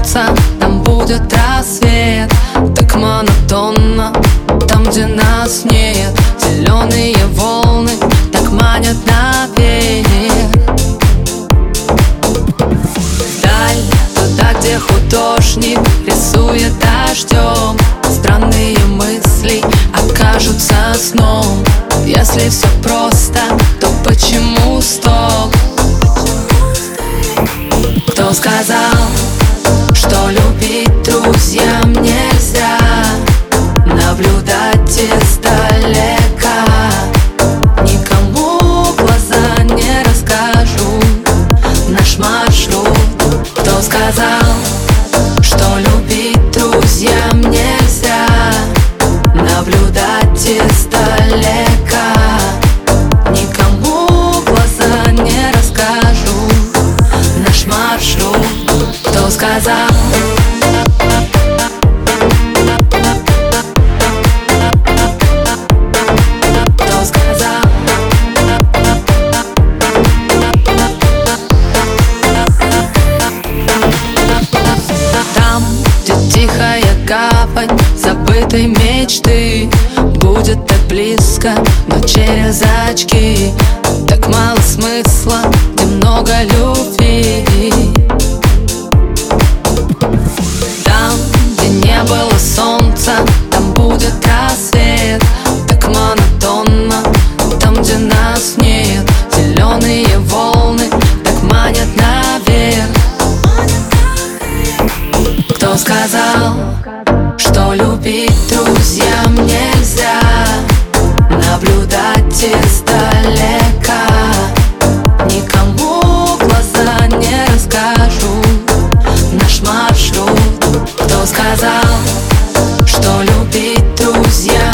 солнца Там будет рассвет. Так монотонно Там, где нас нет. Зеленые волны Так манят наверх Даль, туда, где художник Рисует дождем Странные мысли окажутся сном. Если все просто, то почему стоп? Кто сказал, любить друзьям нельзя. Наблюдать издалека. Никому глаза не расскажу. Наш маршрут Кто сказал, что любить друзьям гавань забытой мечты. Будет так близко, но через очки. Так мало смысла, где много любви. Там, где не было солнца, там будет рассвет. Так монотонно, там, где нас нет. Зеленые волны так манят наверх. Кто сказал, любить друзьям нельзя Наблюдать издалека. Никому глаза не расскажу Наш маршрут Кто сказал, что любить друзьям